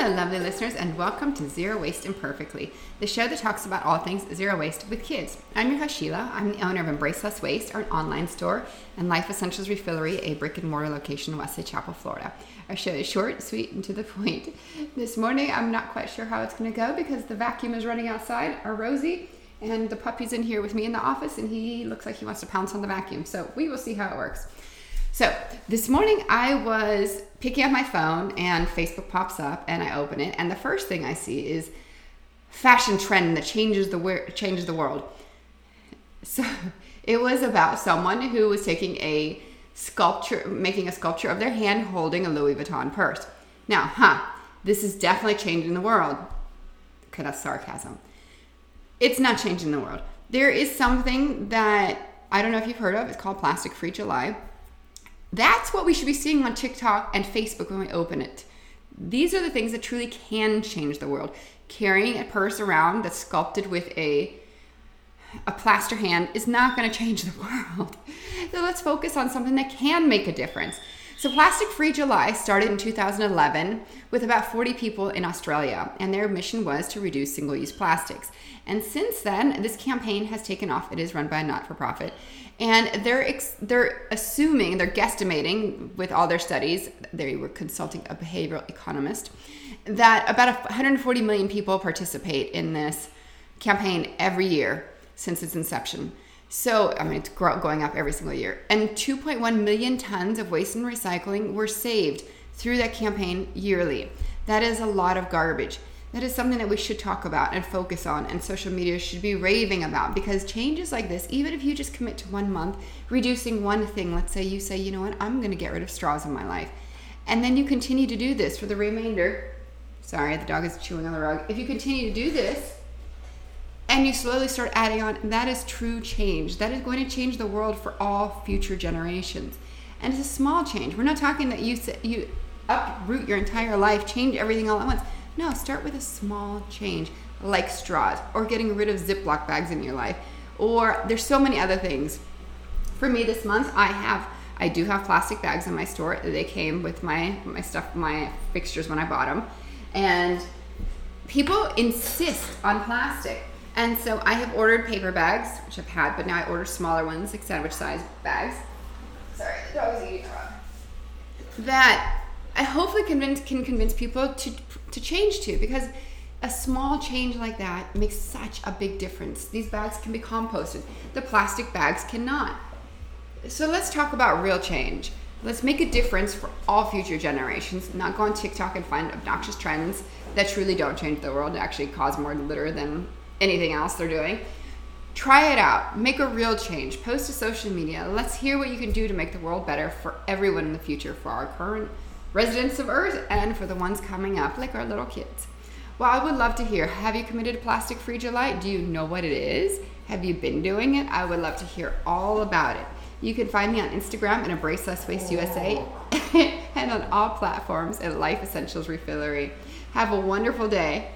Hello, lovely listeners, and welcome to Zero Waste Imperfectly, the show that talks about all things zero waste with kids. I'm your host, Sheila. I'm the owner of Embrace Less Waste, our online store, and Life Essentials Refillery, a brick and mortar location in Wesley Chapel, Florida. Our show is short, sweet, and to the point. This morning, I'm not quite sure how it's going to go because the vacuum is running outside, our Rosie, and the puppy's in here with me in the office, and he looks like he wants to pounce on the vacuum. So we will see how it works. So this morning I was picking up my phone and Facebook pops up and I open it and the first thing I see is fashion trend that changes the changes the world. So it was about someone who was taking a sculpture, making a sculpture of their hand holding a Louis Vuitton purse. Now, huh, this is definitely changing the world. Okay, that's sarcasm. It's not changing the world. There is something that I don't know if you've heard of. It's called Plastic Free July that's what we should be seeing on TikTok and Facebook when we open it. These are the things that truly can change the world. Carrying a purse around that's sculpted with a a plaster hand is not going to change the world. So let's focus on something that can make a difference. So, Plastic Free July started in 2011 with about 40 people in Australia, and their mission was to reduce single use plastics. And since then, this campaign has taken off. It is run by a not for profit. And they're, ex- they're assuming, they're guesstimating with all their studies, they were consulting a behavioral economist, that about 140 million people participate in this campaign every year since its inception. So, I mean, it's going up every single year. And 2.1 million tons of waste and recycling were saved through that campaign yearly. That is a lot of garbage. That is something that we should talk about and focus on, and social media should be raving about because changes like this, even if you just commit to one month, reducing one thing, let's say you say, you know what, I'm going to get rid of straws in my life. And then you continue to do this for the remainder. Sorry, the dog is chewing on the rug. If you continue to do this, and you slowly start adding on that is true change. That is going to change the world for all future generations. And it's a small change. We're not talking that you you uproot your entire life change everything all at once. No start with a small change like straws or getting rid of ziploc bags in your life or there's so many other things. For me this month i have i do have plastic bags in my store. They came with my my stuff my fixtures when i bought them and people insist on plastic and so I have ordered paper bags, which I've had, but now I order smaller ones, like sandwich size bags. Sorry, the dog is eating. That I hopefully convince, can convince people to, to change to because a small change like that makes such a big difference. These bags can be composted, the plastic bags cannot. So let's talk about real change. Let's make a difference for all future generations, not go on TikTok and find obnoxious trends that truly don't change the world, actually cause more litter than anything else they're doing. Try it out. Make a real change. Post to social media. Let's hear what you can do to make the world better for everyone in the future, for our current residents of Earth and for the ones coming up, like our little kids. Well, I would love to hear have you committed to Plastic Free July? Do you know what it is? Have you been doing it? I would love to hear all about it. You can find me on Instagram at Embrace Less Waste USA and on all platforms at Life Essentials Refillery. Have a wonderful day